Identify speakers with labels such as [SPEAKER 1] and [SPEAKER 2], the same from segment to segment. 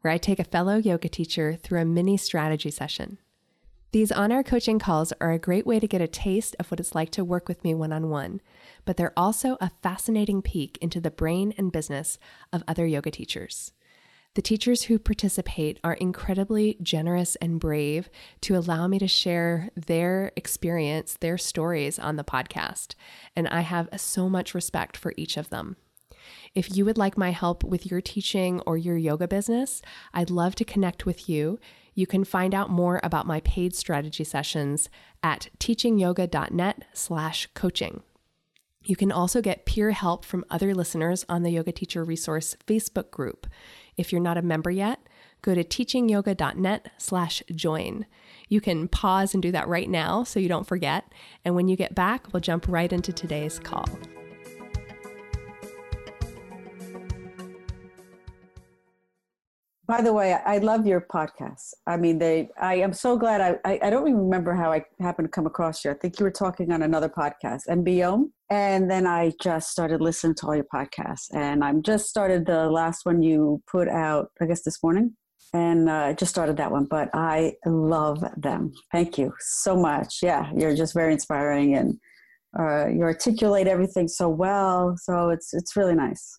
[SPEAKER 1] where I take a fellow yoga teacher through a mini strategy session. These on air coaching calls are a great way to get a taste of what it's like to work with me one on one, but they're also a fascinating peek into the brain and business of other yoga teachers. The teachers who participate are incredibly generous and brave to allow me to share their experience, their stories on the podcast, and I have so much respect for each of them. If you would like my help with your teaching or your yoga business, I'd love to connect with you. You can find out more about my paid strategy sessions at teachingyoga.net slash coaching. You can also get peer help from other listeners on the Yoga Teacher Resource Facebook group. If you're not a member yet, go to teachingyoga.net slash join. You can pause and do that right now so you don't forget. And when you get back, we'll jump right into today's call.
[SPEAKER 2] By the way, I love your podcasts. I mean, they. I am so glad. I, I, I don't even remember how I happened to come across you. I think you were talking on another podcast, MBO, and then I just started listening to all your podcasts. And I'm just started the last one you put out, I guess this morning, and I uh, just started that one. But I love them. Thank you so much. Yeah, you're just very inspiring, and uh, you articulate everything so well. So it's it's really nice.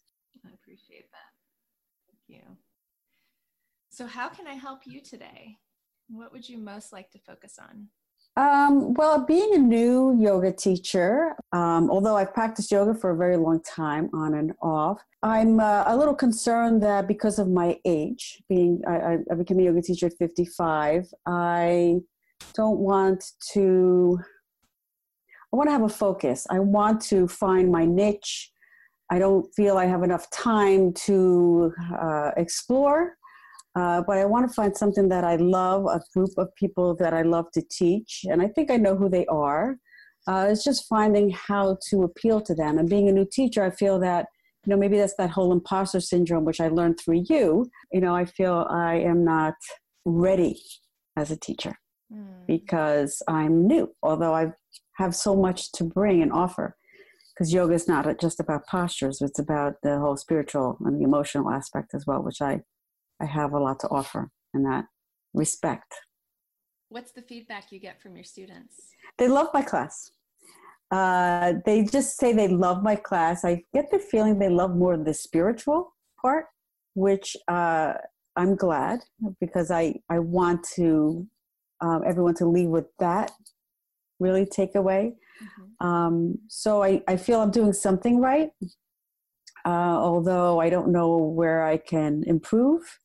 [SPEAKER 1] So, how can I help you today? What would you most like to focus on?
[SPEAKER 2] Um, well, being a new yoga teacher, um, although I've practiced yoga for a very long time, on and off, I'm uh, a little concerned that because of my age, being I, I became a yoga teacher at 55, I don't want to. I want to have a focus. I want to find my niche. I don't feel I have enough time to uh, explore uh, but I want to find something that I love, a group of people that I love to teach, and I think I know who they are. Uh, it's just finding how to appeal to them. And being a new teacher, I feel that you know maybe that's that whole imposter syndrome, which I learned through you. You know, I feel I am not ready as a teacher mm. because I'm new, although I have so much to bring and offer. Because yoga is not just about postures; it's about the whole spiritual and the emotional aspect as well, which I I have a lot to offer in that respect.
[SPEAKER 1] What's the feedback you get from your students?
[SPEAKER 2] They love my class. Uh, they just say they love my class. I get the feeling they love more the spiritual part, which uh, I'm glad because I, I want to um, everyone to leave with that really take away. Mm-hmm. Um, so I, I feel I'm doing something right, uh, although I don't know where I can improve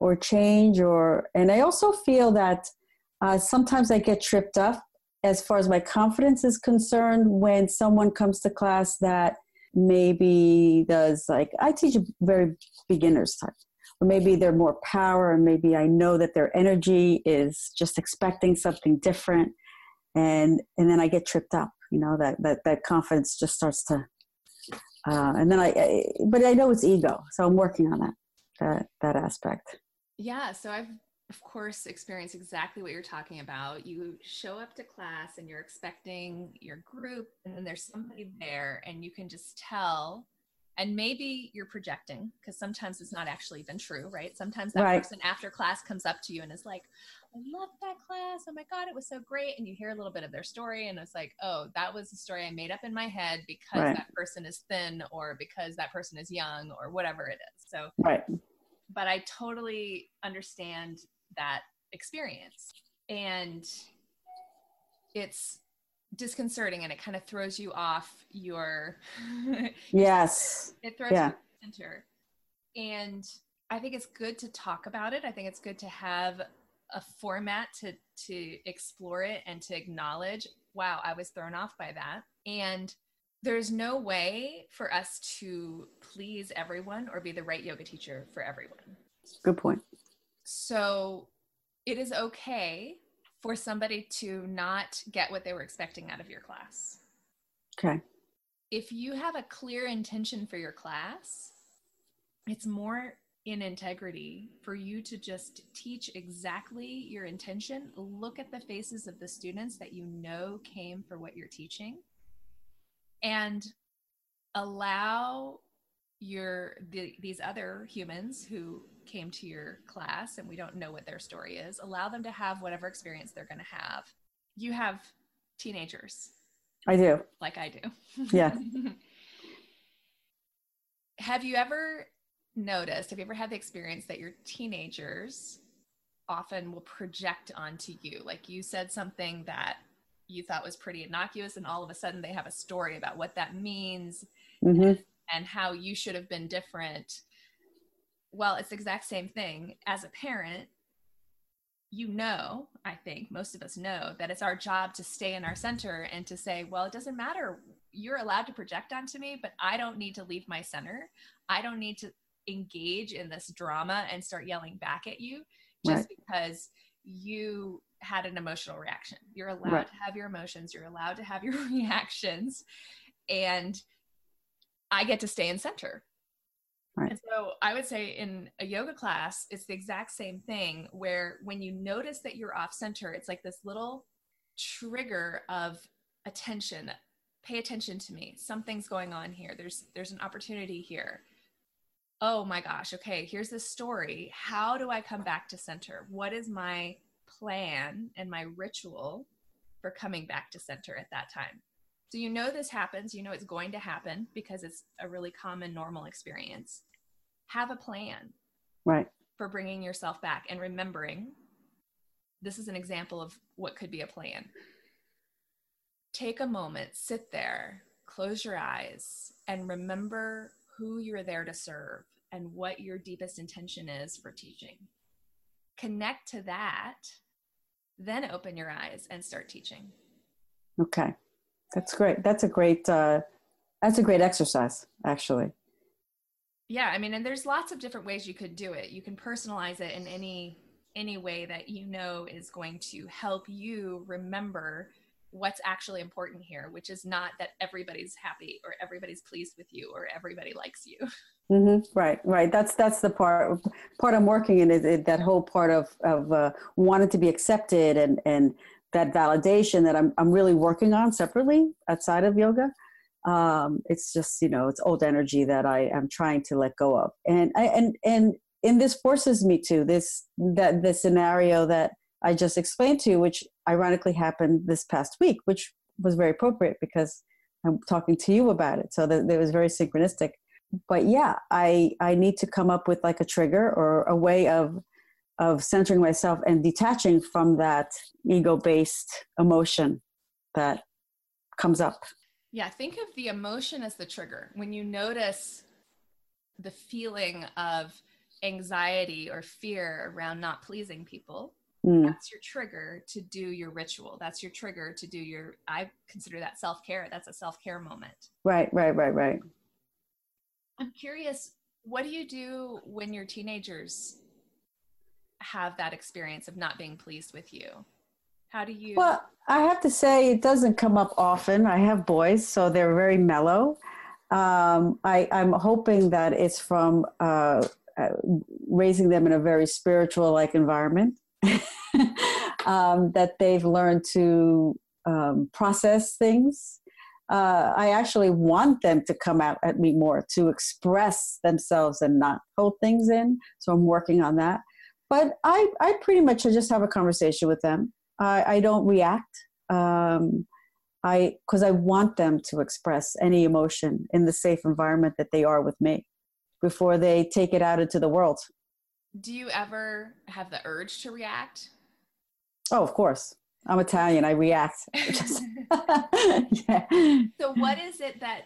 [SPEAKER 2] or change or and i also feel that uh, sometimes i get tripped up as far as my confidence is concerned when someone comes to class that maybe does like i teach a very beginners type or maybe they're more power and maybe i know that their energy is just expecting something different and and then i get tripped up you know that that, that confidence just starts to uh, and then I, I but i know it's ego so i'm working on that that that aspect
[SPEAKER 1] yeah. So I've, of course, experienced exactly what you're talking about. You show up to class and you're expecting your group, and then there's somebody there, and you can just tell. And maybe you're projecting because sometimes it's not actually even true, right? Sometimes that right. person after class comes up to you and is like, I love that class. Oh my God, it was so great. And you hear a little bit of their story, and it's like, oh, that was a story I made up in my head because right. that person is thin or because that person is young or whatever it is. So,
[SPEAKER 2] right
[SPEAKER 1] but I totally understand that experience. And it's disconcerting and it kind of throws you off your
[SPEAKER 2] yes.
[SPEAKER 1] it throws yeah. you center. And i think it's good to talk about it. I think it's good to have a format to to explore it and to acknowledge wow i was thrown off by that. And there's no way for us to please everyone or be the right yoga teacher for everyone.
[SPEAKER 2] Good point.
[SPEAKER 1] So it is okay for somebody to not get what they were expecting out of your class.
[SPEAKER 2] Okay.
[SPEAKER 1] If you have a clear intention for your class, it's more in integrity for you to just teach exactly your intention. Look at the faces of the students that you know came for what you're teaching and allow your the, these other humans who came to your class and we don't know what their story is allow them to have whatever experience they're going to have. You have teenagers.
[SPEAKER 2] I do.
[SPEAKER 1] Like i do.
[SPEAKER 2] Yeah.
[SPEAKER 1] Have you ever noticed have you ever had the experience that your teenagers often will project onto you? Like you said something that you thought was pretty innocuous and all of a sudden they have a story about what that means
[SPEAKER 2] mm-hmm.
[SPEAKER 1] and how you should have been different. Well it's the exact same thing. As a parent you know i think most of us know that it's our job to stay in our center and to say well it doesn't matter. You're allowed to project onto me but i don't need to leave my center. I don't need to engage in this drama and start yelling back at you just right. because you had an emotional reaction you're allowed right. to have your emotions you're allowed to have your reactions and I get to stay in center. Right. And so I would say in a yoga class, it's the exact same thing where when you notice that you're off center, it's like this little trigger of attention. Pay attention to me. Something's going on here. There's there's an opportunity here. Oh my gosh, okay, here's this story. How do I come back to center? What is my plan and my ritual for coming back to center at that time? So you know this happens, you know it's going to happen because it's a really common normal experience. Have a plan.
[SPEAKER 2] Right.
[SPEAKER 1] For bringing yourself back and remembering this is an example of what could be a plan. Take a moment, sit there, close your eyes, and remember who you're there to serve and what your deepest intention is for teaching. Connect to that, then open your eyes and start teaching.
[SPEAKER 2] Okay. That's great. That's a great. Uh, that's a great exercise, actually.
[SPEAKER 1] Yeah, I mean, and there's lots of different ways you could do it. You can personalize it in any any way that you know is going to help you remember what's actually important here, which is not that everybody's happy or everybody's pleased with you or everybody likes you.
[SPEAKER 2] Mm-hmm. Right, right. That's that's the part part I'm working in is, that whole part of of uh, wanting to be accepted and and that validation that I'm, I'm really working on separately outside of yoga. Um, it's just, you know, it's old energy that I am trying to let go of. And I, and, and, and this forces me to this, that this scenario that I just explained to you, which ironically happened this past week, which was very appropriate because I'm talking to you about it. So that, was very synchronistic. But yeah, I, I need to come up with like a trigger or a way of of centering myself and detaching from that ego based emotion that comes up.
[SPEAKER 1] Yeah, think of the emotion as the trigger. When you notice the feeling of anxiety or fear around not pleasing people, mm. that's your trigger to do your ritual. That's your trigger to do your, I consider that self care. That's a self care moment.
[SPEAKER 2] Right, right, right, right.
[SPEAKER 1] I'm curious, what do you do when your teenagers have that experience of not being pleased with you? How do you?
[SPEAKER 2] Well, I have to say it doesn't come up often. I have boys, so they're very mellow. Um, I, am hoping that it's from uh, uh, raising them in a very spiritual like environment, um, that they've learned to um, process things. Uh, I actually want them to come out at me more, to express themselves and not hold things in. So I'm working on that but I, I pretty much just have a conversation with them. I, I don't react. Um, I because I want them to express any emotion in the safe environment that they are with me before they take it out into the world.
[SPEAKER 1] Do you ever have the urge to react?
[SPEAKER 2] Oh, of course. I'm Italian. I react.
[SPEAKER 1] yeah. So, what is it that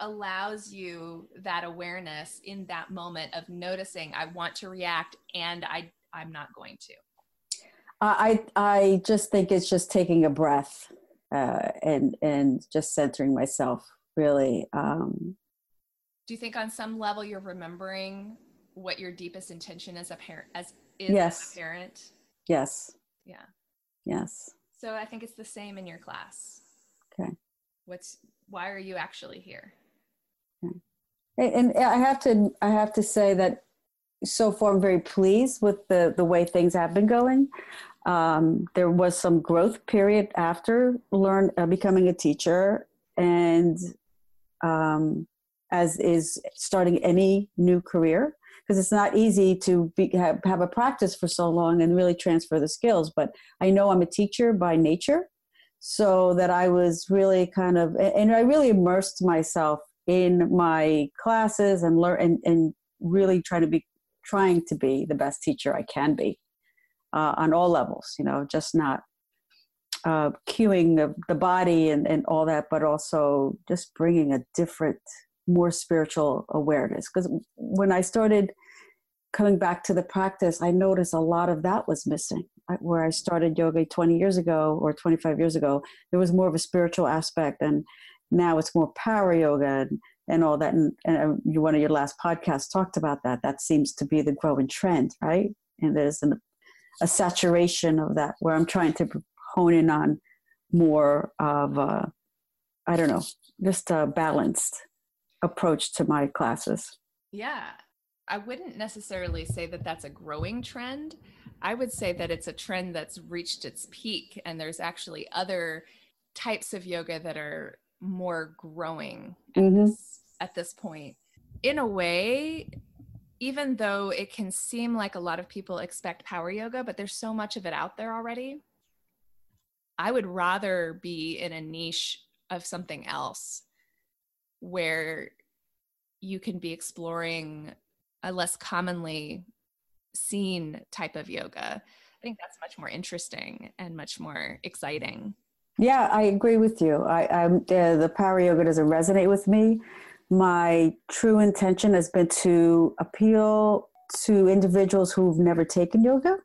[SPEAKER 1] allows you that awareness in that moment of noticing I want to react and I I'm not going to?
[SPEAKER 2] I I just think it's just taking a breath uh, and and just centering myself really. Um,
[SPEAKER 1] Do you think on some level you're remembering what your deepest intention as a parent as is
[SPEAKER 2] yes.
[SPEAKER 1] as a parent?
[SPEAKER 2] Yes.
[SPEAKER 1] Yeah.
[SPEAKER 2] Yes.
[SPEAKER 1] So I think it's the same in your class.
[SPEAKER 2] Okay.
[SPEAKER 1] What's why are you actually here? Okay.
[SPEAKER 2] And I have to I have to say that so far I'm very pleased with the the way things have been going. Um, there was some growth period after learn uh, becoming a teacher, and um, as is starting any new career, because it's not easy to be, have, have a practice for so long and really transfer the skills. But I know I'm a teacher by nature, so that I was really kind of, and I really immersed myself in my classes and learn and, and really trying to be trying to be the best teacher I can be uh, on all levels, you know, just not uh, cueing the, the body and, and all that, but also just bringing a different, more spiritual awareness. Because when I started coming back to the practice, I noticed a lot of that was missing. Where I started yoga 20 years ago or 25 years ago, there was more of a spiritual aspect, and now it's more power yoga and, and all that. And, and one of your last podcasts talked about that. That seems to be the growing trend, right? And there's an a saturation of that where I'm trying to hone in on more of I don't know, just balanced approach to my classes.
[SPEAKER 1] Yeah. I wouldn't necessarily say that that's a growing trend. I would say that it's a trend that's reached its peak, and there's actually other types of yoga that are more growing at, mm-hmm. this, at this point. In a way, even though it can seem like a lot of people expect power yoga, but there's so much of it out there already. I would rather be in a niche of something else where you can be exploring a less commonly seen type of yoga. I think that's much more interesting and much more exciting.
[SPEAKER 2] Yeah, I agree with you. I, I'm uh, the power yoga doesn't resonate with me my true intention has been to appeal to individuals who've never taken yoga,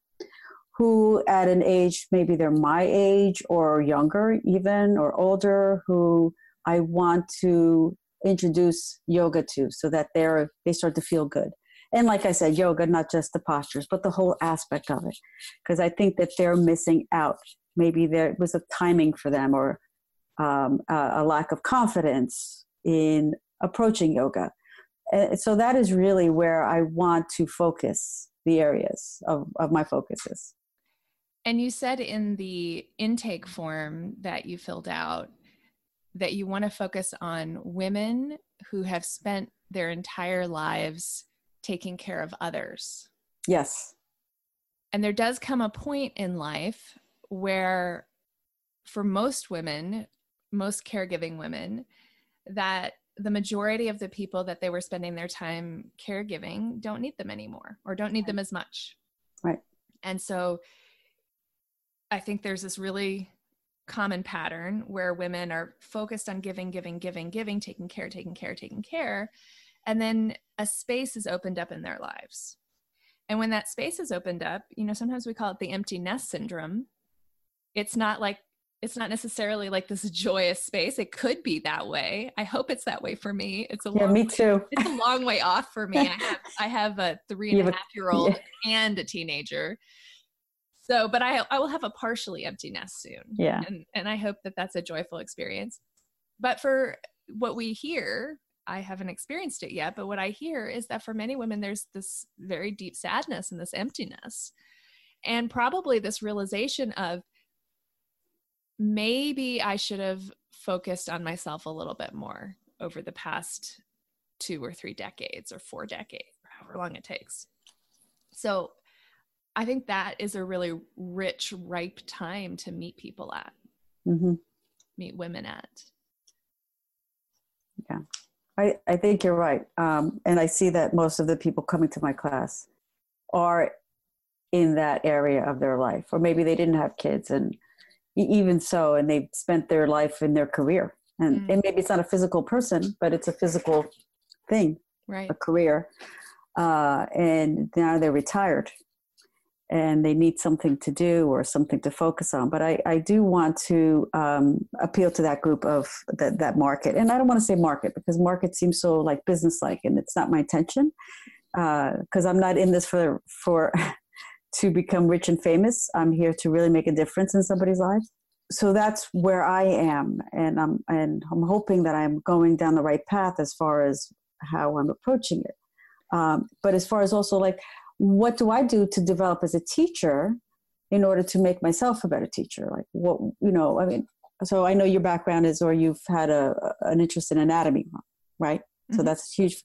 [SPEAKER 2] who at an age, maybe they're my age or younger, even or older, who I want to introduce yoga to so that they're they start to feel good. And like I said, yoga, not just the postures, but the whole aspect of it. Because I think that they're missing out. Maybe there was a timing for them or um, a, lack of confidence in approaching yoga. And so that is really where I want to focus the areas of, of my focuses.
[SPEAKER 1] And you said in the intake form that you filled out that you want to focus on women who have spent their entire lives taking care of others.
[SPEAKER 2] Yes.
[SPEAKER 1] And there does come a point in life where, for most women, most caregiving women, that the majority of the people that they were spending their time caregiving don't need them anymore or don't need them as much.
[SPEAKER 2] Right.
[SPEAKER 1] And so I think there's this really common pattern where women are focused on giving, giving, giving, giving, taking care, taking care, taking care. And then a space is opened up in their lives. And when that space is opened up, you know, sometimes we call it the empty nest syndrome. It's not like it's not necessarily like this joyous space. It could be that way. I hope it's that way for me. It's a
[SPEAKER 2] yeah, me
[SPEAKER 1] way,
[SPEAKER 2] too.
[SPEAKER 1] It's a long way off for me. I have I have a three and a half year old yeah. and a teenager. So, but I I will have a partially empty nest soon.
[SPEAKER 2] Yeah,
[SPEAKER 1] and and I hope that that's a joyful experience. But for what we hear, I haven't experienced it yet. But what I hear is that for many women, there's this very deep sadness and this emptiness, and probably this realization of maybe I should have focused on myself a little bit more over the past two or three decades or four decades, or however long it takes. So I think that is a really rich, ripe time to meet people at, mm-hmm. meet women at.
[SPEAKER 2] Yeah, I, I think you're right. Um, and I see that most of the people coming to my class are in that area of their life, or maybe they didn't have kids and even so, and they've spent their life in their career. And, mm. and maybe it's not a physical person, but it's a physical thing,
[SPEAKER 1] right?
[SPEAKER 2] A career. Uh, and now they're retired and they need something to do or something to focus on. But I, I do want to um, appeal to that group of that, that market. And I don't want to say market because market seems so like business like, and it's not my intention because uh, I'm not in this for, for to become rich and famous. I'm here to really make a difference in somebody's life. So that's where I am, and I'm and I'm hoping that I'm going down the right path as far as how I'm approaching it. Um, but as far as also like, what do I do to develop as a teacher in order to make myself a better teacher? Like, what you know, I mean, so I know your background is, or you've had a an interest in anatomy, right? Mm-hmm. So that's huge.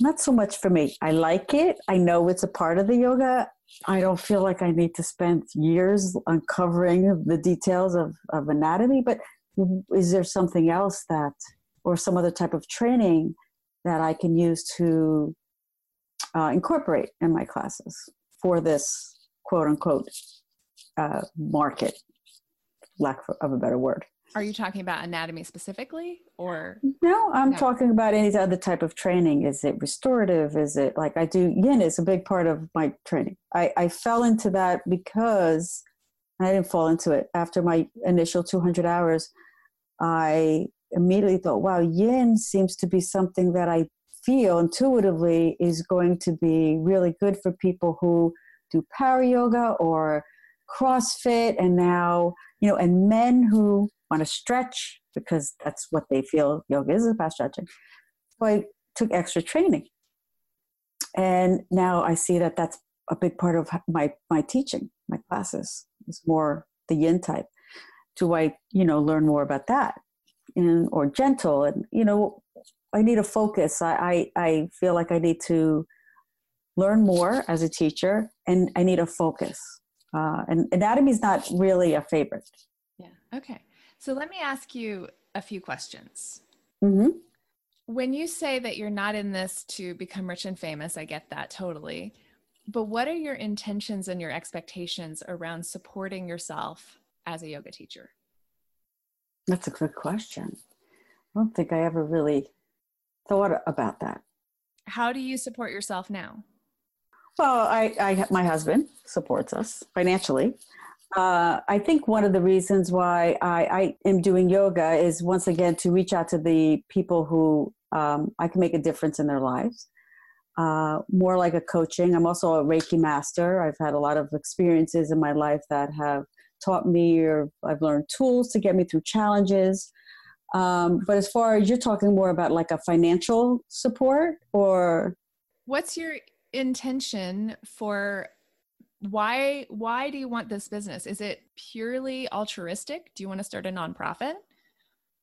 [SPEAKER 2] Not so much for me. I like it. I know it's a part of the yoga. I don't feel like I need to spend years uncovering the details of, of anatomy, but is there something else that, or some other type of training that I can use to uh, incorporate in my classes for this quote unquote uh, market, lack of a better word?
[SPEAKER 1] Are you talking about anatomy specifically or?
[SPEAKER 2] No, I'm no. talking about any other type of training. Is it restorative? Is it like I do yin is a big part of my training. I, I fell into that because I didn't fall into it. After my initial 200 hours, I immediately thought, wow, yin seems to be something that I feel intuitively is going to be really good for people who do power yoga or CrossFit and now, you know, and men who want to stretch because that's what they feel yoga is about stretching. So I took extra training. And now I see that that's a big part of my, my teaching, my classes. It's more the yin type. Do I, you know, learn more about that? And, or gentle and, you know, I need a focus. I, I, I feel like I need to learn more as a teacher and I need a focus. Uh, and anatomy is not really a favorite.
[SPEAKER 1] Yeah. Okay. So let me ask you a few questions.
[SPEAKER 2] Mm-hmm.
[SPEAKER 1] When you say that you're not in this to become rich and famous, I get that totally. But what are your intentions and your expectations around supporting yourself as a yoga teacher?
[SPEAKER 2] That's a good question. I don't think I ever really thought about that.
[SPEAKER 1] How do you support yourself now?
[SPEAKER 2] Well, I, I my husband supports us financially. Uh, I think one of the reasons why I, I, am doing yoga is once again to reach out to the people who um, I can make a difference in their lives. Uh, more like a coaching. I'm also a Reiki master. I've had a lot of experiences in my life that have taught me or I've learned tools to get me through challenges. Um, but as far as you're talking more about like a financial support or
[SPEAKER 1] what's your intention for why why do you want this business? Is it purely altruistic? Do you want to start a nonprofit?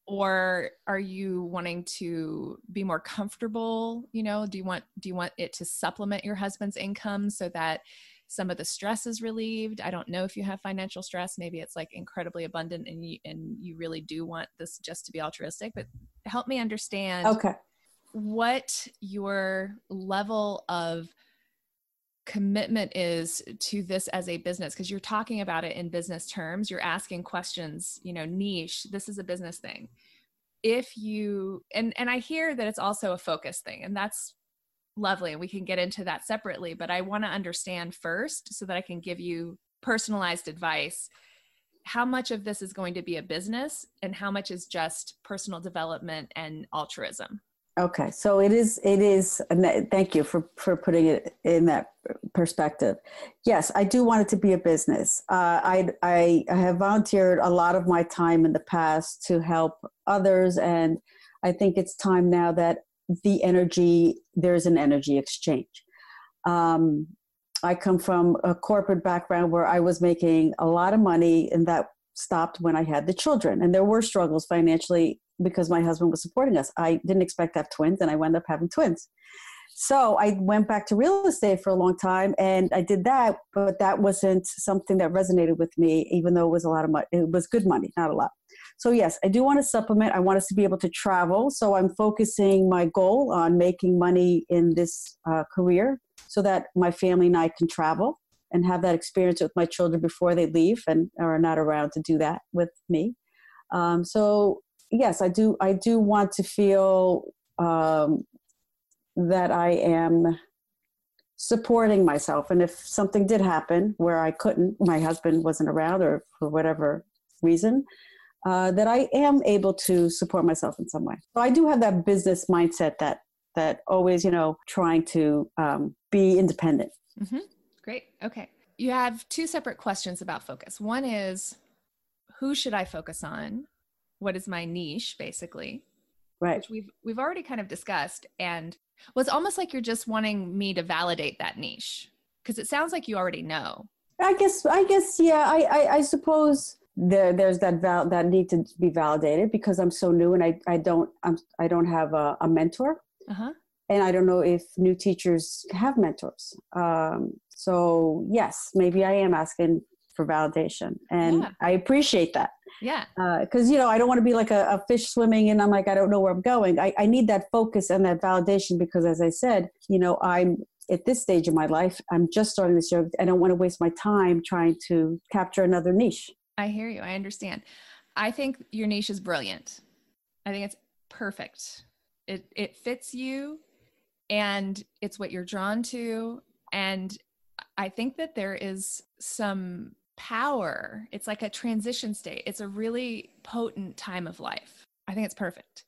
[SPEAKER 1] Or are you wanting to be more comfortable you know? Do you want do you want it to supplement your husband's income so that some of the stress is relieved. I don't know if you have financial stress. Maybe it's like incredibly abundant and you and you really do want this just to be altruistic but help me understand
[SPEAKER 2] okay.
[SPEAKER 1] what your level of commitment is to this as a business because you're talking about it in business terms. You're asking questions you know niche. This is a business thing. If you and and i hear that it's also a focus thing and that's lovely and we can get into that separately but i want to understand first so that i can give you personalized advice how much of this is going to be a business and how much is just personal development and altruism
[SPEAKER 2] Okay, so it is. It is. Thank you for for putting it in that perspective. Yes, I do want it to be a business. Uh, I, I I have volunteered a lot of my time in the past to help others, and I think it's time now that the energy there's an energy exchange. Um, I come from a corporate background where I was making a lot of money, and that stopped when I had the children, and there were struggles financially because my husband was supporting us. I didn't expect to have twins, and I wound up having twins. So I went back to real estate for a long time, and I did that, but that wasn't something that resonated with me, even though it was a lot of money. It was good money, not a lot. So yes, I do want to supplement. I want us to be able to travel. So I'm focusing my goal on making money in this uh, career, so that my family and I can travel and have that experience with my children before they leave and are not around to do that with me. Um, so yes, I do. I do want to feel um, that I am supporting myself. And if something did happen where I couldn't, my husband wasn't around, or for whatever reason, uh, that I am able to support myself in some way. So I do have that business mindset that that always, you know, trying to um, be independent.
[SPEAKER 1] Mm-hmm. Great. Okay. you have two separate questions about focus. One is who should I focus on? What is my niche, basically?
[SPEAKER 2] Right.
[SPEAKER 1] Which we've we've already kind of discussed. And well, it's almost like you're just wanting me to validate that niche. Because it sounds like you already know.
[SPEAKER 2] I guess I guess yeah, I I, I suppose there there's that val- that need to be validated because I'm so new and I, I don't I'm I don't have a, a mentor.
[SPEAKER 1] Uh-huh.
[SPEAKER 2] And I don't know if new teachers have mentors. Um, so yes, maybe I am asking for validation, and
[SPEAKER 1] Yeah.
[SPEAKER 2] I appreciate that
[SPEAKER 1] Yeah.
[SPEAKER 2] because you know I don't want to be like a, a fish swimming and I'm like I don't know where I'm going. I, I need that focus and that validation because as I said, you know I'm at this stage of my life I'm just starting this yoga. I don't want to waste my time trying to capture another niche.
[SPEAKER 1] I hear you. I understand. I think your niche is brilliant. I think it's perfect. It it fits you and it's what you're drawn to and I think that there is some power. It's like a transition state. It's a really potent time of life. I think it's perfect.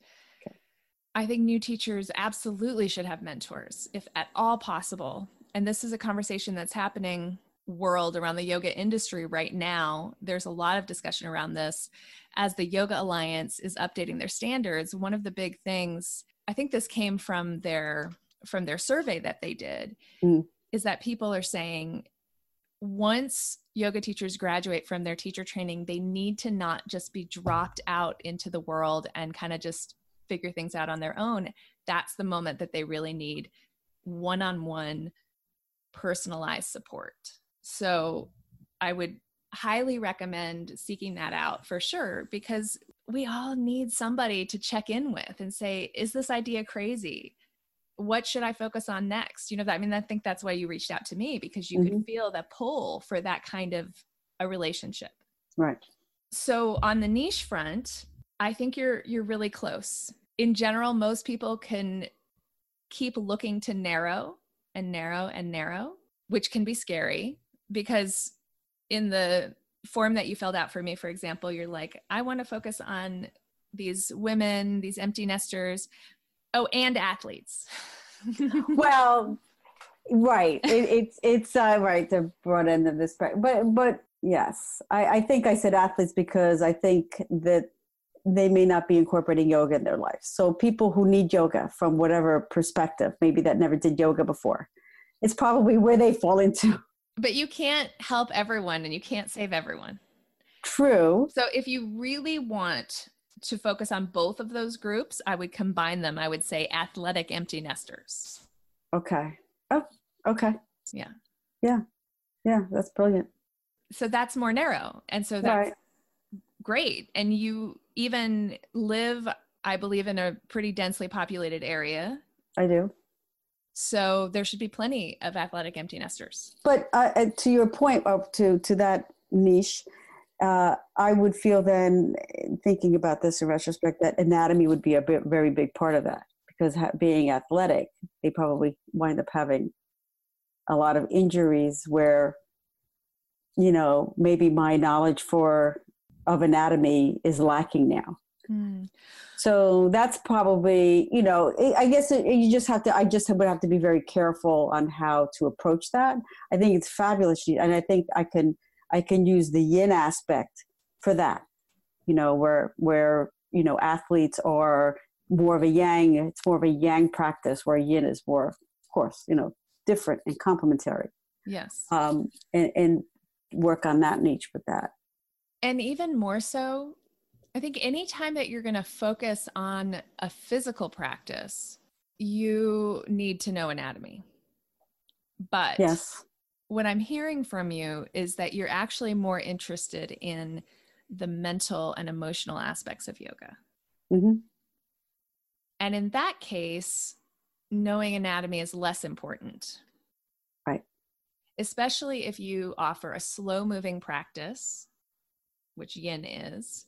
[SPEAKER 1] I think new teachers absolutely should have mentors if at all possible. And this is a conversation that's happening world around the yoga industry right now. There's a lot of discussion around this as the Yoga Alliance is updating their standards. One of the big things, I think this came from their from their survey that they did,
[SPEAKER 2] Mm.
[SPEAKER 1] is that people are saying once yoga teachers graduate from their teacher training, they need to not just be dropped out into the world and kind of just figure things out on their own. That's the moment that they really need one on one personalized support. So I would highly recommend seeking that out for sure because we all need somebody to check in with and say, is this idea crazy? What should I focus on next? You know, that, I mean, I think that's why you reached out to me because you could mm-hmm. feel the pull for that kind of a relationship.
[SPEAKER 2] Right.
[SPEAKER 1] So on the niche front, I think you're you're really close. In general, most people can keep looking to narrow and narrow and narrow, which can be scary because in the form that you filled out for me, for example, you're like, I want to focus on these women, these empty nesters, oh, and athletes.
[SPEAKER 2] well right. It, it's it's uh, right the broad end of this but but yes I, I think i said athletes because i think that they may not be incorporating yoga in their life. So people who need yoga from whatever perspective maybe that never did yoga before it's probably where they fall into
[SPEAKER 1] but you can't help everyone and you can't save everyone.
[SPEAKER 2] true
[SPEAKER 1] So if you really want to focus on both of those groups, I would combine them. I would say athletic empty nesters.
[SPEAKER 2] okay oh okay
[SPEAKER 1] Yeah.
[SPEAKER 2] yeah yeah that's brilliant
[SPEAKER 1] So that's more narrow. And so that's
[SPEAKER 2] Right.
[SPEAKER 1] great. And you even live, I believe, in a pretty densely populated area.
[SPEAKER 2] i do
[SPEAKER 1] So there should be plenty of athletic empty nesters.
[SPEAKER 2] But uh, to your point, uh, to to that niche, uh, I would feel then, thinking about this in retrospect, that anatomy would be a bit, very big part of that because ha- being athletic, they probably wind up having a lot of injuries where, you know, maybe my knowledge for of anatomy is lacking now. So that's probably, you know, I I guess it, you just have to, I just would have to be very careful on how to approach that. I think it's fabulous. And I think I can, I can use the yin aspect for that, you know, where, where, you know, athletes are more of a yang, it's more of a yang practice where yin is more, of course, you know, different and complementary
[SPEAKER 1] Yes.
[SPEAKER 2] um, and, and work on that niche with that.
[SPEAKER 1] And even more so, I think anytime that you're going to focus on a physical practice, you need to know anatomy. But
[SPEAKER 2] Yes.
[SPEAKER 1] what I'm hearing from you is that you're actually more interested in the mental and emotional aspects of yoga.
[SPEAKER 2] hmm
[SPEAKER 1] And in that case, knowing anatomy is less important.
[SPEAKER 2] Right.
[SPEAKER 1] Especially if you offer a slow moving practice, which yin is,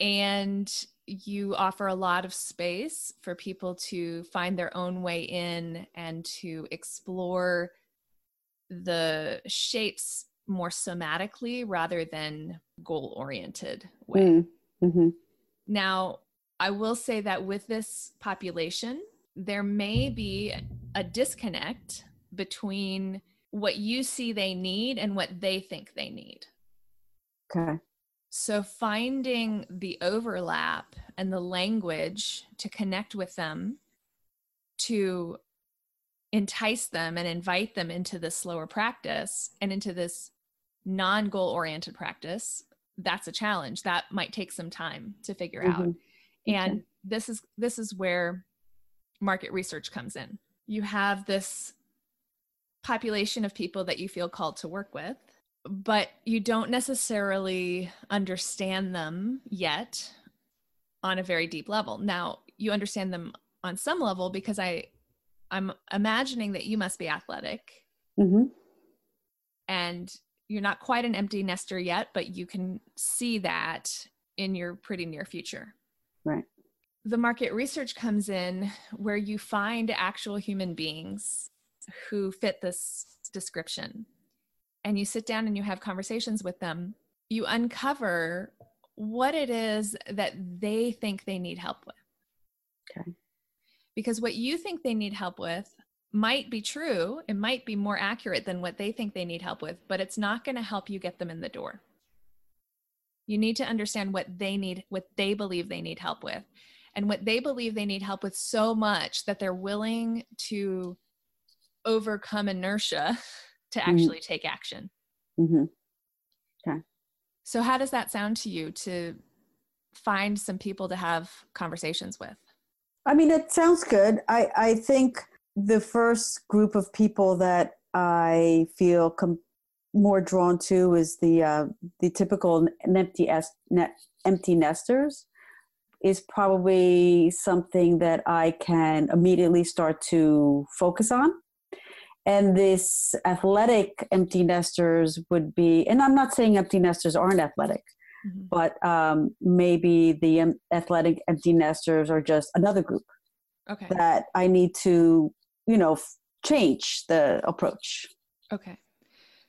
[SPEAKER 1] and you offer a lot of space for people to find their own way in and to explore the shapes more somatically rather than goal oriented way.
[SPEAKER 2] Mm-hmm.
[SPEAKER 1] Now, I will say that with this population, there may be a disconnect between what you see they need and what they think they need.
[SPEAKER 2] Okay.
[SPEAKER 1] So finding the overlap and the language to connect with them to entice them and invite them into this slower practice and into this non goal oriented practice that's a challenge that might take some time to figure mm-hmm. out and okay. this is this is where market research comes in you have this population of people that you feel called to work with but you don't necessarily understand them yet on a very deep level now you understand them on some level because i i'm imagining that you must be athletic mm-hmm. and you're not quite an empty nester yet, but you can see that in your pretty near future.
[SPEAKER 2] Right.
[SPEAKER 1] The market research comes in where you find actual human beings who fit this description. And you sit down and you have conversations with them. You uncover what it is that they think they need help with.
[SPEAKER 2] Okay.
[SPEAKER 1] Because what you think they need help with might be true. It might be more accurate than what they think they need help with, but it's not going to help you get them in the door. You need to understand what they need, what they believe they need help with, and what they believe they need help with so much that they're willing to overcome inertia to mm-hmm. actually mm-hmm. take action.
[SPEAKER 2] Mm-hmm. Okay.
[SPEAKER 1] So, how does that sound to you to find some people to have conversations with?
[SPEAKER 2] I mean, it sounds good. I, I think the first group of people that I feel com- more drawn to is the uh, the typical empty est- ne- empty nesters is probably something that I can immediately start to focus on. And this athletic empty nesters would be, and I'm not saying empty nesters aren't athletic, mm-hmm. but um, maybe the um, athletic empty nesters are just another group
[SPEAKER 1] okay.
[SPEAKER 2] that I need to you know change the approach
[SPEAKER 1] okay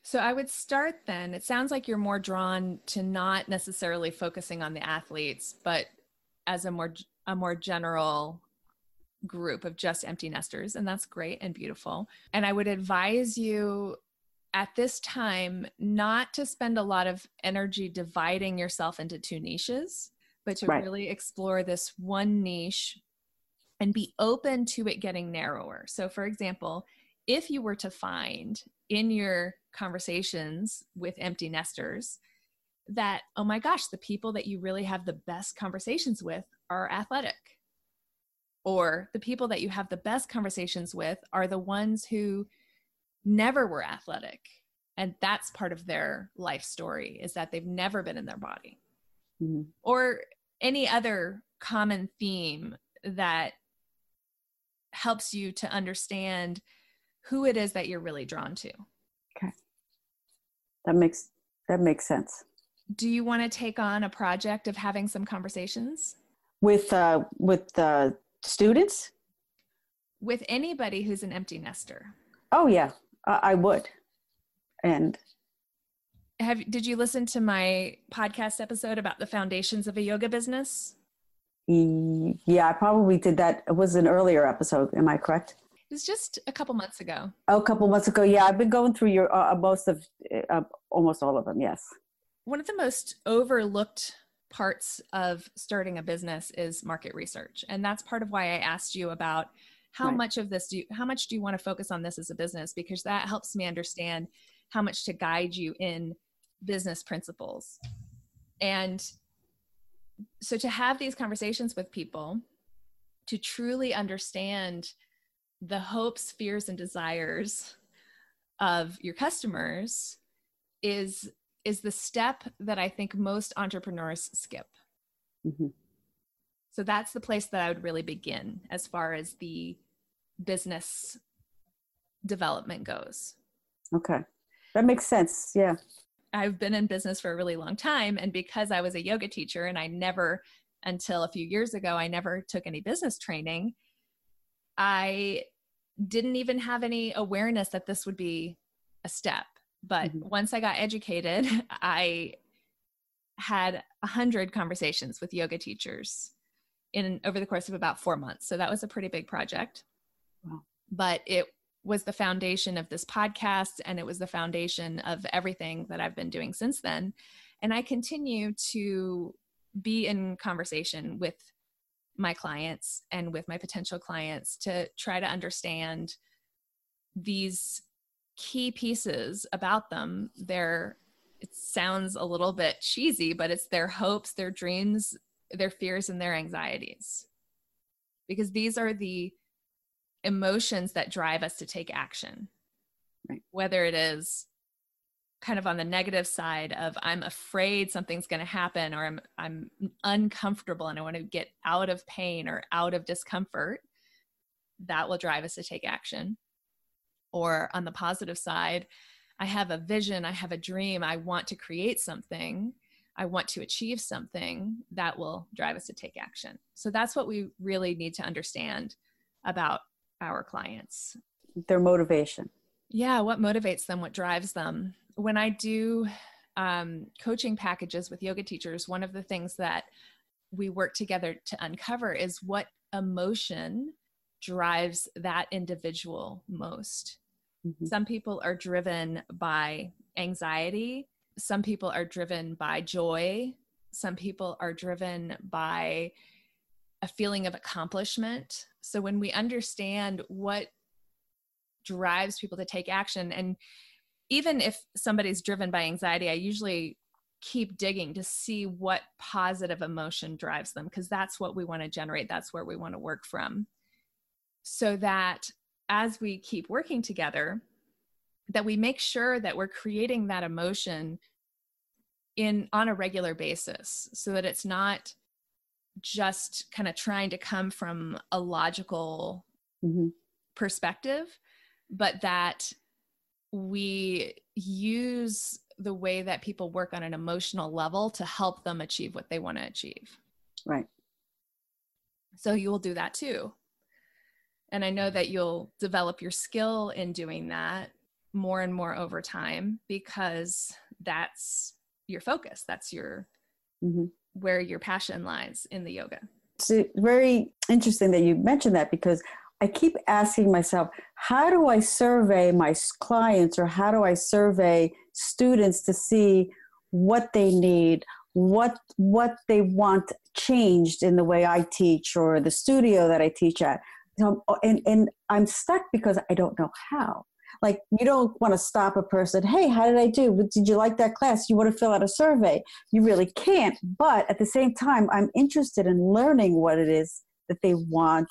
[SPEAKER 1] so i would start then it sounds like you're more drawn to not necessarily focusing on the athletes but as a more a more general group of just empty nesters and that's great and beautiful and i would advise you at this time not to spend a lot of energy dividing yourself into two niches but to right. really explore this one niche and be open to it getting narrower. So, for example, if you were to find in your conversations with empty nesters that, oh my gosh, the people that you really have the best conversations with are athletic, or the people that you have the best conversations with are the ones who never were athletic. And that's part of their life story is that they've never been in their body. Mm-hmm. Or any other common theme that helps you to understand who it is that you're really drawn to.
[SPEAKER 2] Okay. That makes that makes sense.
[SPEAKER 1] Do you want to take on a project of having some conversations
[SPEAKER 2] with uh with the students?
[SPEAKER 1] With anybody who's an empty nester.
[SPEAKER 2] Oh yeah, uh, I would. And
[SPEAKER 1] have did you listen to my podcast episode about the foundations of a yoga business?
[SPEAKER 2] Yeah, I probably did that. It was an earlier episode. Am I correct?
[SPEAKER 1] It was just a couple months ago.
[SPEAKER 2] Oh, a couple months ago. Yeah, I've been going through your uh, uh most of, uh, almost all of them. Yes.
[SPEAKER 1] One of the most overlooked parts of starting a business is market research, and that's part of why I asked you about how right. much of this do you, how much do you want to focus on this as a business because that helps me understand how much to guide you in business principles. And so to have these conversations with people to truly understand the hopes fears and desires of your customers is is the step that i think most entrepreneurs skip mm-hmm. so that's the place that i would really begin as far as the business development goes
[SPEAKER 2] okay that makes sense yeah
[SPEAKER 1] I've been in business for a really long time. And because I was a yoga teacher and I never, until a few years ago, I never took any business training, I didn't even have any awareness that this would be a step. But mm-hmm. once I got educated, I had a hundred conversations with yoga teachers in over the course of about four months. So that was a pretty big project. Wow. But it was the foundation of this podcast and it was the foundation of everything that I've been doing since then. And I continue to be in conversation with my clients and with my potential clients to try to understand these key pieces about them their it sounds a little bit cheesy but it's their hopes their dreams their fears and their anxieties. Because these are the emotions that drive us to take action. Right. whether it is kind of on the negative side of i'm afraid something's going to happen or i'm i'm uncomfortable and i want to get out of pain or out of discomfort that will drive us to take action or on the positive side i have a vision i have a dream i want to create something i want to achieve something that will drive us to take action. So that's what we really need to understand about our clients.
[SPEAKER 2] Their motivation.
[SPEAKER 1] Yeah what motivates them what drives them. When I do um, coaching packages with yoga teachers, one of the things that we work together to uncover is what emotion drives that individual most. Mm-hmm. Some people are driven by anxiety, some people are driven by joy, some people are driven by a feeling of accomplishment. So when we understand what drives people to take action and even if somebody's driven by anxiety, I usually keep digging to see what positive emotion drives them because that's what we want to generate. That's where we want to work from. So that as we keep working together, that we make sure that we're creating that emotion in on a regular basis so that it's not just kind of trying to come from a logical mm-hmm. perspective but that we use the way that people work on an emotional level to help them achieve what they want to achieve.
[SPEAKER 2] Right.
[SPEAKER 1] So you will do that too. And I know that you'll develop your skill in doing that more and more over time because that's your focus. That's your mm-hmm. where your passion lies in the yoga.
[SPEAKER 2] It's very interesting that you mentioned that because I keep asking myself, how do I survey my clients or how do I survey students to see what they need, what what they want changed in the way I teach or the studio that I teach at. And and I'm stuck because I don't know how. Like you don't want to stop a person. Hey, how did I do? Did you like that class? You want to fill out a survey. You really can't. But at the same time, I'm interested in learning what it is that they want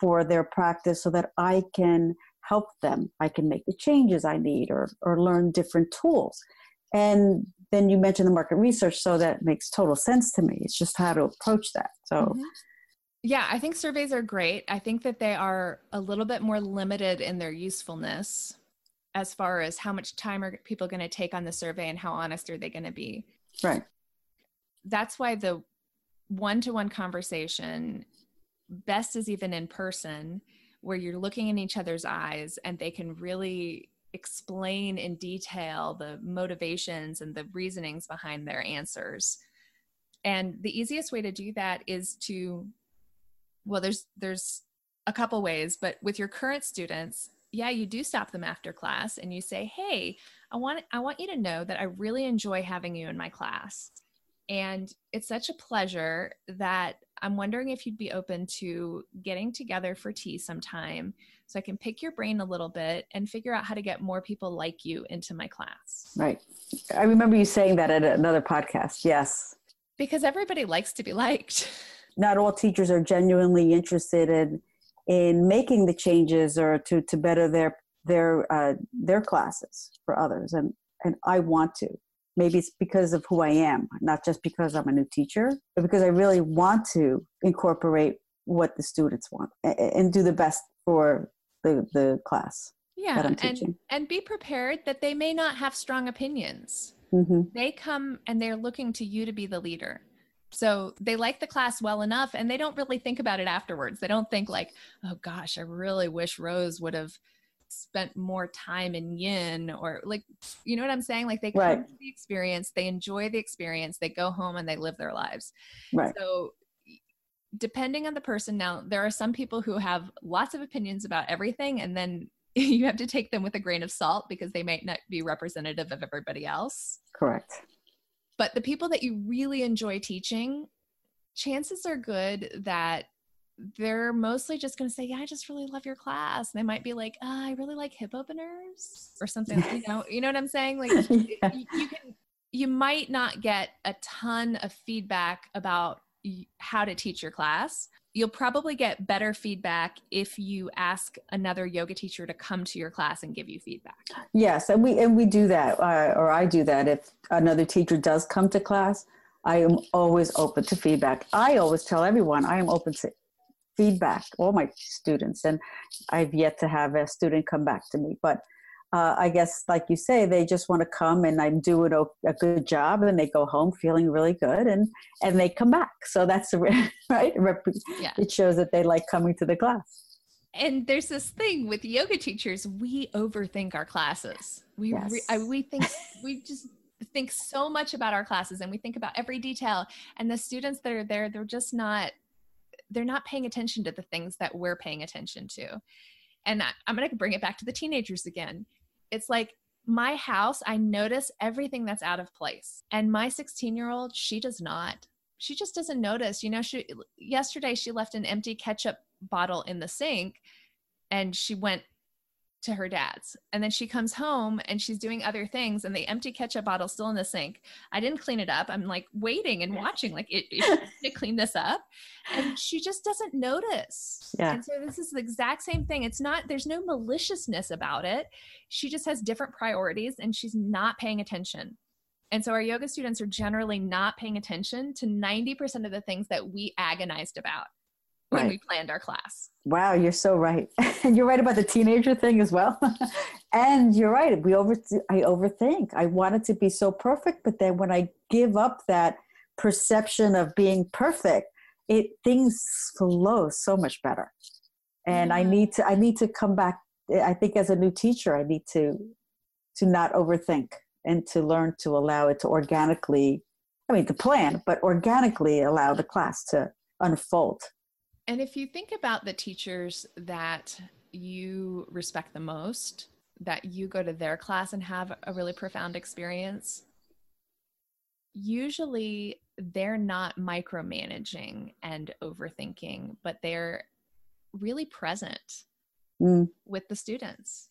[SPEAKER 2] for their practice so that I can help them. I can make the changes I need or, or learn different tools. And then you mentioned the market research, so that makes total sense to me. It's just how to approach that. So, mm-hmm.
[SPEAKER 1] Yeah, I think surveys are great. I think that they are a little bit more limited in their usefulness as far as how much time are people going to take on the survey and how honest are they going to be.
[SPEAKER 2] Right.
[SPEAKER 1] That's why the one to one conversation best is even in person where you're looking in each other's eyes and they can really explain in detail the motivations and the reasonings behind their answers and the easiest way to do that is to well there's there's a couple ways but with your current students yeah you do stop them after class and you say hey i want i want you to know that i really enjoy having you in my class and it's such a pleasure that I'm wondering if you'd be open to getting together for tea sometime so I can pick your brain a little bit and figure out how to get more people like you into my class.
[SPEAKER 2] Right. I remember you saying that at another podcast. Yes.
[SPEAKER 1] Because everybody likes to be liked.
[SPEAKER 2] Not all teachers are genuinely interested in in making the changes or to to better their their uh, their classes for others and and I want to maybe it's because of who I am, not just because I'm a new teacher, but because I really want to incorporate what the students want and do the best for the, the class.
[SPEAKER 1] Yeah, and, and be prepared that they may not have strong opinions. Mm-hmm. They come and they're looking to you to be the leader. So they like the class well enough and they don't really think about it afterwards. They don't think like, oh gosh, I really wish Rose would have spent more time in yin or like you know what i'm saying like they come right. to the experience they enjoy the experience they go home and they live their lives
[SPEAKER 2] right
[SPEAKER 1] so depending on the person now there are some people who have lots of opinions about everything and then you have to take them with a grain of salt because they might not be representative of everybody else.
[SPEAKER 2] Correct.
[SPEAKER 1] But the people that you really enjoy teaching, chances are good that they're mostly just going to say, "Yeah, I just really love your class." And they might be like, oh, "I really like hip openers" or something. you know, you know what I'm saying? Like yeah. you, you can, you might not get a ton of feedback about how to teach your class. You'll probably get better feedback if you ask another yoga teacher to come to your class and give you feedback.
[SPEAKER 2] Yes, and we and we do that, uh, or I do that. If another teacher does come to class, I am always open to feedback. I always tell everyone I am open to feedback, all my students, and I've yet to have a student come back to me. But uh, I guess, like you say, they just want to come and I'm doing a, a, good job, and they go home feeling really good, and and they come back. So that's right. Yeah. It shows that they like coming to the class.
[SPEAKER 1] And there's this thing with yoga teachers: we overthink our classes. We yes. re- I, we think we just think so much about our classes, and we think about every detail. And the students that are there, they're just not they're not paying attention to the things that we're paying attention to. And I, I'm going to bring it back to the teenagers again. It's like my house, I notice everything that's out of place. And my 16 year old, she does not. She just doesn't notice. You know, she yesterday she left an empty ketchup bottle in the sink and she went to her dad's. And then she comes home and she's doing other things and the empty ketchup bottle still in the sink. I didn't clean it up. I'm like waiting and watching like it, it to clean this up. And she just doesn't notice. Yeah. And so this is the exact same thing. It's not there's no maliciousness about it. She just has different priorities and she's not paying attention. And so our yoga students are generally not paying attention to 90% of the things that we agonized about when right. we planned our class.
[SPEAKER 2] Wow, you're so right. And you're right about the teenager thing as well. and you're right. We over I overthink. I want it to be so perfect, but then when I give up that perception of being perfect, it things flow so much better. And I need to I need to come back I think as a new teacher I need to to not overthink and to learn to allow it to organically I mean to plan, but organically allow the class to unfold
[SPEAKER 1] and if you think about the teachers that you respect the most, that you go to their class and have a really profound experience, usually they're not micromanaging and overthinking, but they're really present mm. with the students.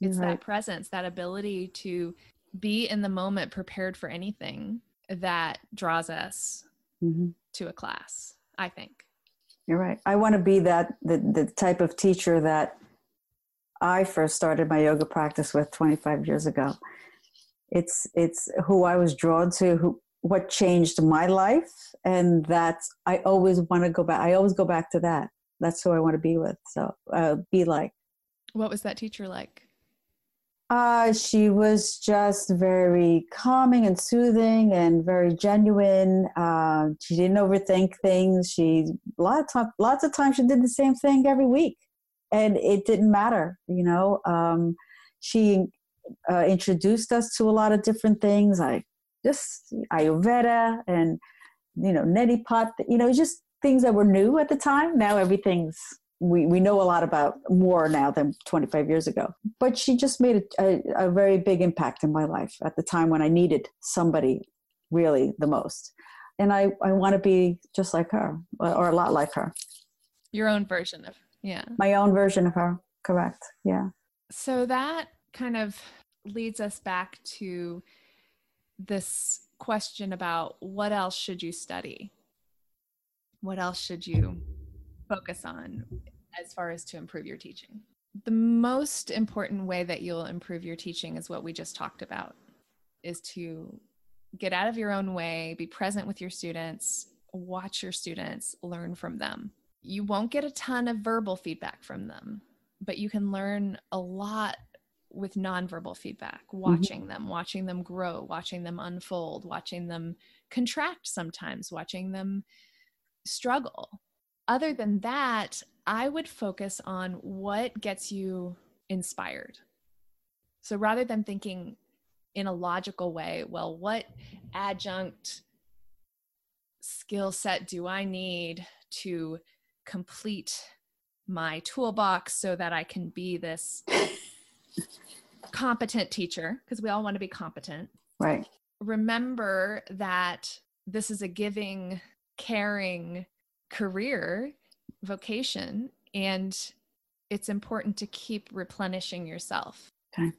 [SPEAKER 1] It's right. that presence, that ability to be in the moment, prepared for anything that draws us mm-hmm. to a class. I think.
[SPEAKER 2] You're right. I want to be that the, the type of teacher that I first started my yoga practice with 25 years ago. It's it's who I was drawn to, who what changed my life, and that's I always want to go back. I always go back to that. That's who I want to be with. So uh, be like.
[SPEAKER 1] What was that teacher like?
[SPEAKER 2] Uh, she was just very calming and soothing and very genuine. Uh, she didn't overthink things. She lots of lots of times she did the same thing every week, and it didn't matter. You know, um, she uh, introduced us to a lot of different things, like just Ayurveda and you know neti pot. You know, just things that were new at the time. Now everything's we, we know a lot about more now than 25 years ago. But she just made a, a, a, very big impact in my life at the time when I needed somebody really the most. And I, I want to be just like her or a lot like her.
[SPEAKER 1] Your own version of, yeah.
[SPEAKER 2] My own version of her, correct. Yeah.
[SPEAKER 1] So that kind of leads us back to this question about what else should you study? What else should you focus on as far as to improve your teaching? The most important way that you'll improve your teaching is what we just talked about is to get out of your own way, be present with your students, watch your students, learn from them. You won't get a ton of verbal feedback from them, but you can learn a lot with nonverbal feedback, mm-hmm. watching mm-hmm. them, watching them grow, watching them unfold, watching them contract sometimes, watching them struggle other than that, I would focus on what gets you inspired. So rather than thinking in a logical way, well, what adjunct skill set do I need to complete my toolbox so that I can be this competent teacher, because we all want to be competent.
[SPEAKER 2] Right.
[SPEAKER 1] Remember that this is a giving, caring career vocation, and it's important to keep replenishing yourself.
[SPEAKER 2] Okay.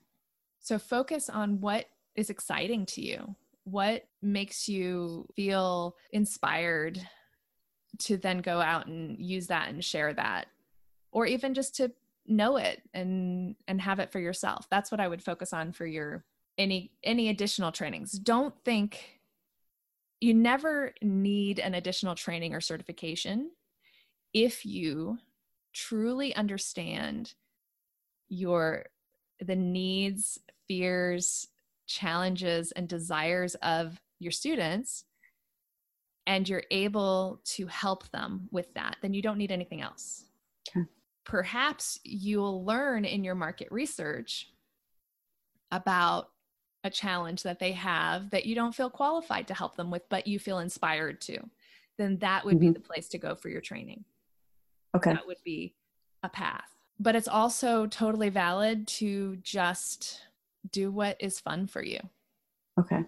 [SPEAKER 1] So focus on what is exciting to you, what makes you feel inspired to then go out and use that and share that or even just to know it and and have it for yourself that's what i would focus on for your any any additional trainings don't think you never need an additional training or certification if you truly understand your the needs fears challenges and desires of your students and you're able to help them with that then you don't need anything else
[SPEAKER 2] okay.
[SPEAKER 1] perhaps you'll learn in your market research about a challenge that they have that you don't feel qualified to help them with but you feel inspired to then that would mm-hmm. be the place to go for your training
[SPEAKER 2] okay
[SPEAKER 1] that would be a path but it's also totally valid to just do what is fun for you.
[SPEAKER 2] Okay.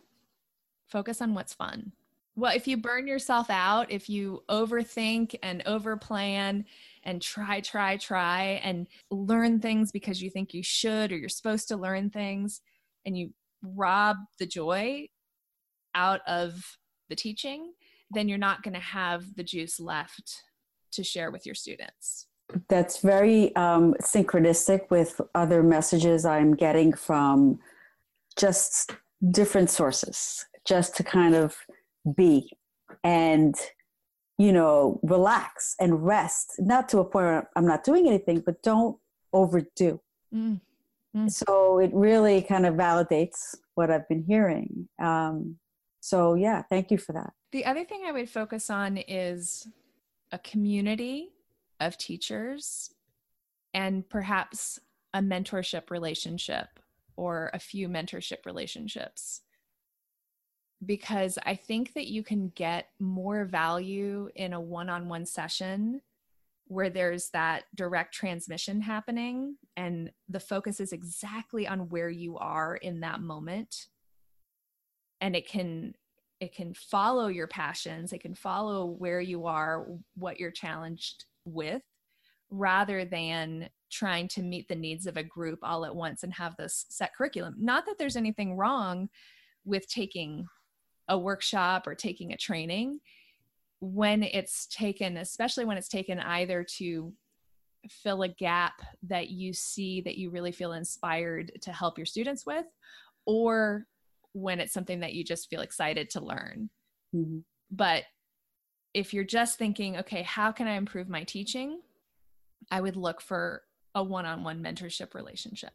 [SPEAKER 1] Focus on what's fun. Well, if you burn yourself out, if you overthink and overplan and try, try, try and learn things because you think you should or you're supposed to learn things and you rob the joy out of the teaching, then you're not going to have the juice left to share with your students
[SPEAKER 2] that's very um, synchronistic with other messages I'm getting from just different sources, just to kind of be and, you know, relax and rest. Not to a point where I'm not doing anything, but don't overdo. Mm. Mm. So it really kind of validates what I've been hearing. Um, so, yeah, thank you for that.
[SPEAKER 1] The other thing I would focus on is a community of teachers and perhaps a mentorship relationship or a few mentorship relationships because I think that you can get more value in a one on one session where there's that direct transmission happening and the focus is exactly on where you are in that moment and it can it can follow your passions it can follow where you are what you're challenged with rather than trying to meet the needs of a group all at once and have this set curriculum. Not that there's anything wrong with taking a workshop or taking a training when it's taken, especially when it's taken either to fill a gap that you see that you really feel inspired to help your students with, or when it's something that you just feel excited to learn. Mm-hmm. But if you're just thinking, okay, how can I improve my teaching? I would look for a one on one mentorship relationship.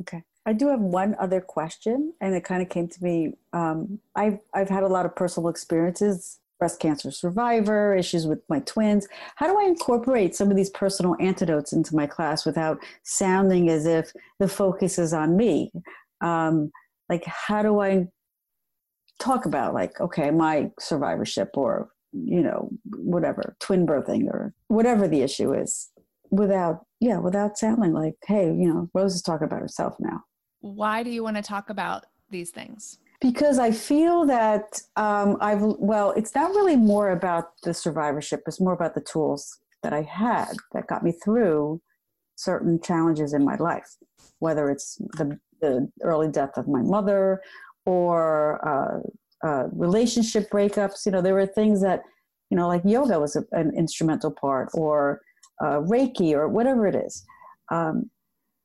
[SPEAKER 2] Okay. I do have one other question, and it kind of came to me. Um, I've, I've had a lot of personal experiences breast cancer survivor, issues with my twins. How do I incorporate some of these personal antidotes into my class without sounding as if the focus is on me? Um, like, how do I talk about, like, okay, my survivorship or you know, whatever, twin birthing or whatever the issue is without, yeah, without sounding like, hey, you know, Rose is talking about herself now.
[SPEAKER 1] Why do you want to talk about these things?
[SPEAKER 2] Because I feel that um, I've, well, it's not really more about the survivorship, it's more about the tools that I had that got me through certain challenges in my life, whether it's the, the early death of my mother or uh, uh, relationship breakups. You know, there were things that, you know, like yoga was a, an instrumental part, or uh, Reiki, or whatever it is. Um,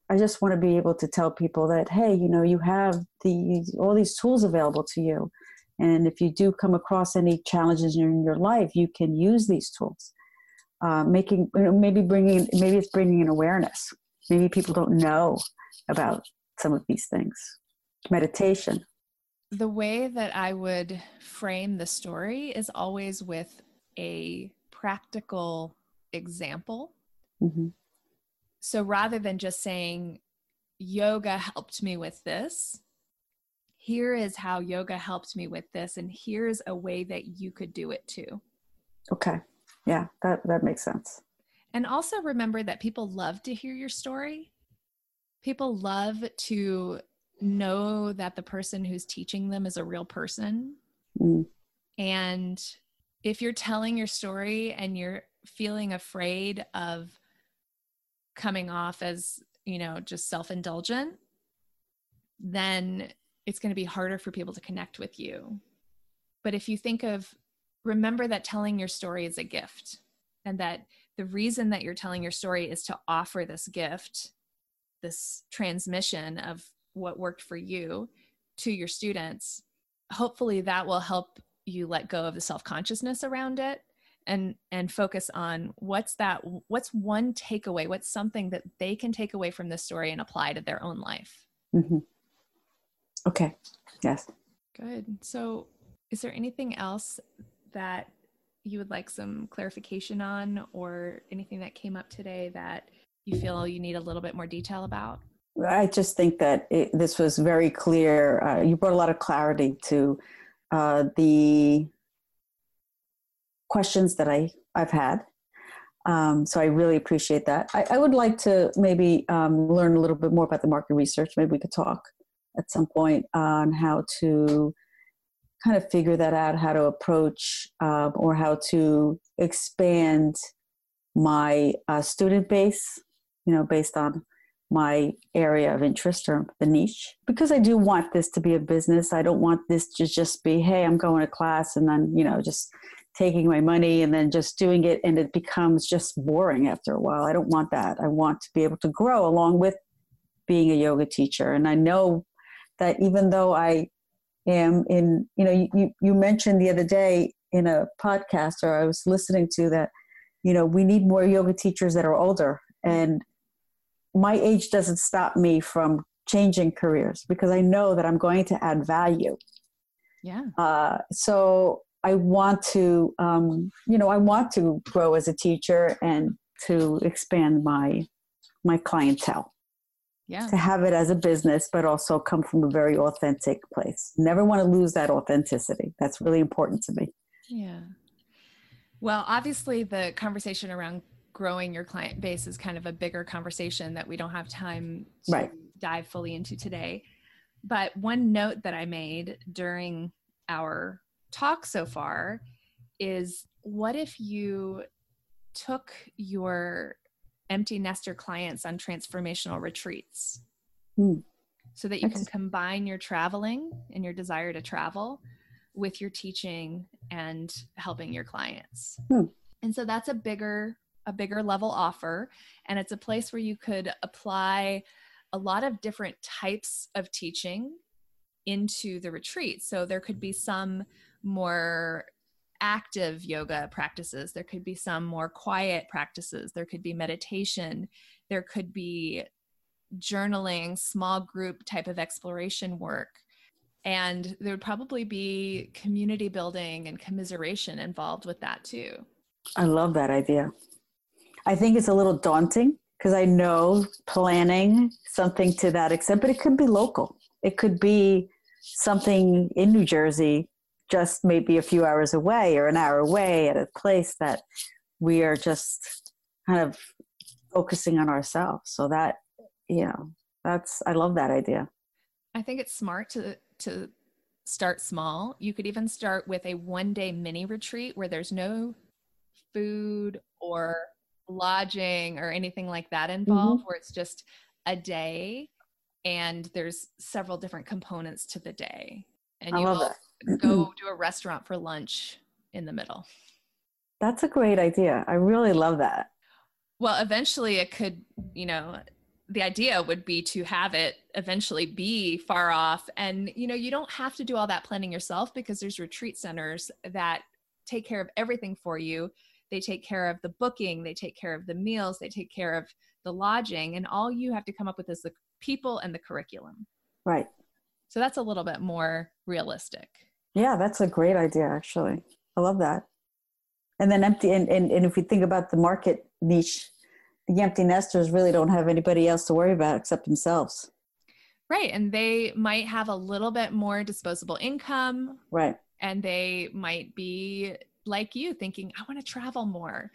[SPEAKER 2] I just want to be able to tell people that, hey, you know, you have these all these tools available to you, and if you do come across any challenges in your life, you can use these tools. Uh, making, you know, maybe bringing, maybe it's bringing an awareness. Maybe people don't know about some of these things. Meditation,
[SPEAKER 1] the way that I would frame the story is always with a practical example. Mm-hmm. So rather than just saying, yoga helped me with this, here is how yoga helped me with this, and here's a way that you could do it too.
[SPEAKER 2] Okay. Yeah, that, that makes sense.
[SPEAKER 1] And also remember that people love to hear your story. People love to know that the person who's teaching them is a real person. Mm. And if you're telling your story and you're feeling afraid of coming off as, you know, just self indulgent, then it's going to be harder for people to connect with you. But if you think of, remember that telling your story is a gift and that the reason that you're telling your story is to offer this gift, this transmission of what worked for you to your students. Hopefully, that will help you let go of the self consciousness around it and and focus on what's that what's one takeaway what's something that they can take away from this story and apply to their own life? Mm-hmm.
[SPEAKER 2] okay. Yes.
[SPEAKER 1] Good. So is there anything else that you would like some clarification on or anything that came up today that you feel you need a little bit more detail about?
[SPEAKER 2] I just think that it, this was very clear. Uh, you brought a lot of clarity to uh, the questions that I, I've had. Um, so I really appreciate that. I, I would like to maybe um, learn a little bit more about the market research. Maybe we could talk at some point on how to kind of figure that out, how to approach um, or how to expand my uh, student base, you know, based on my area of interest or the niche because I do want this to be a business. I don't want this to just be, hey, I'm going to class and then, you know, just taking my money and then just doing it and it becomes just boring after a while. I don't want that. I want to be able to grow along with being a yoga teacher. And I know that even though I am in, you know, you, you mentioned the other day in a podcast or I was listening to that, you know, we need more yoga teachers that are older. And my age doesn't stop me from changing careers because I know that I'm going to add value.
[SPEAKER 1] Yeah.
[SPEAKER 2] Uh, so I want to, um, you know, I want to grow as a teacher and to expand my my clientele.
[SPEAKER 1] Yeah.
[SPEAKER 2] To have it as a business, but also come from a very authentic place. Never want to lose that authenticity. That's really important to me.
[SPEAKER 1] Yeah. Well, obviously, the conversation around growing your client base is kind of a bigger conversation that we don't have time to
[SPEAKER 2] right.
[SPEAKER 1] dive fully into today. But one note that I made during our talk so far is what if you took your empty nester clients on transformational retreats mm. so that you can combine your traveling and your desire to travel with your teaching and helping your clients mm. and so that's a bigger a bigger level offer and it's a place where you could apply a lot of different types of teaching into the retreat so there could be some more active yoga practices. There could be some more quiet practices. There could be meditation. There could be journaling, small group type of exploration work. And there would probably be community building and commiseration involved with that too.
[SPEAKER 2] I love that idea. I think it's a little daunting because I know planning something to that extent, but it could be local. It could be something in New Jersey just maybe a few hours away or an hour away at a place that we are just kind of focusing on ourselves. So that you know that's i love that idea.
[SPEAKER 1] I think it's smart to to start small. You could even start with a one day mini retreat where there's no food or lodging or anything like that involved mm-hmm. where it's just a day and there's several different components to the day. And
[SPEAKER 2] I
[SPEAKER 1] you
[SPEAKER 2] love all,
[SPEAKER 1] go to a restaurant for lunch in the middle.
[SPEAKER 2] That's a great idea. I really love that.
[SPEAKER 1] Well, eventually it could, you know, the idea would be to have it eventually be far off and you know you don't have to do all that planning yourself because there's retreat centers that take care of everything for you they take care of the booking they take care of the meals they take care of the lodging and all you have to come up with is the people and the curriculum
[SPEAKER 2] right
[SPEAKER 1] so that's a little bit more realistic.
[SPEAKER 2] Yeah, that's a great idea, actually. I love that. And then empty, and, and, and if we think about the market niche, the empty nesters really don't have anybody else to worry about except themselves.
[SPEAKER 1] Right. And they might have a little bit more disposable income.
[SPEAKER 2] Right.
[SPEAKER 1] And they might be like you thinking, I want to travel more.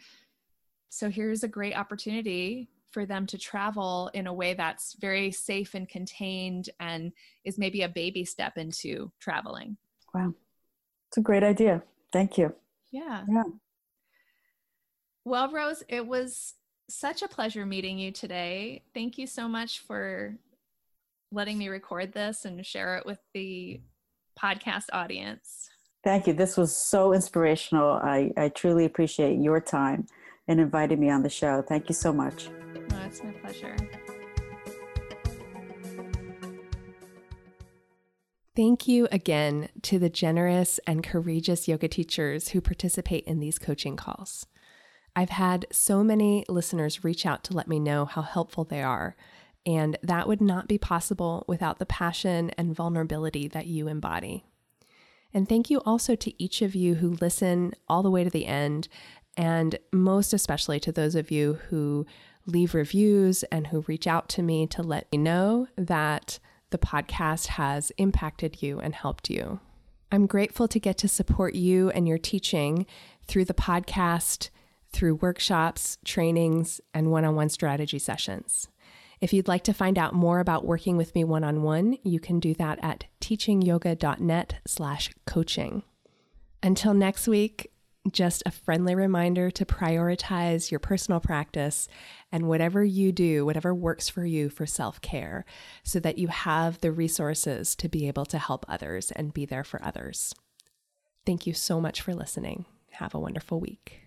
[SPEAKER 3] So here's a great opportunity for them to travel in a way that's very safe and contained and is maybe a baby step into traveling.
[SPEAKER 2] Wow. It's a great idea. Thank you.
[SPEAKER 3] Yeah.
[SPEAKER 2] Yeah.
[SPEAKER 3] Well, Rose, it was such a pleasure meeting you today. Thank you so much for letting me record this and share it with the podcast audience.
[SPEAKER 2] Thank you. This was so inspirational. I, I truly appreciate your time and inviting me on the show. Thank you so much.
[SPEAKER 3] Oh, it's my pleasure.
[SPEAKER 1] Thank you again to the generous and courageous yoga teachers who participate in these coaching calls. I've had so many listeners reach out to let me know how helpful they are, and that would not be possible without the passion and vulnerability that you embody. And thank you also to each of you who listen all the way to the end, and most especially to those of you who leave reviews and who reach out to me to let me know that the podcast has impacted you and helped you. I'm grateful to get to support you and your teaching through the podcast, through workshops, trainings, and one on one strategy sessions. If you'd like to find out more about working with me one on one, you can do that at teachingyoga.net slash coaching. Until next week, just a friendly reminder to prioritize your personal practice and whatever you do, whatever works for you for self care, so that you have the resources to be able to help others and be there for others. Thank you so much for listening. Have a wonderful week.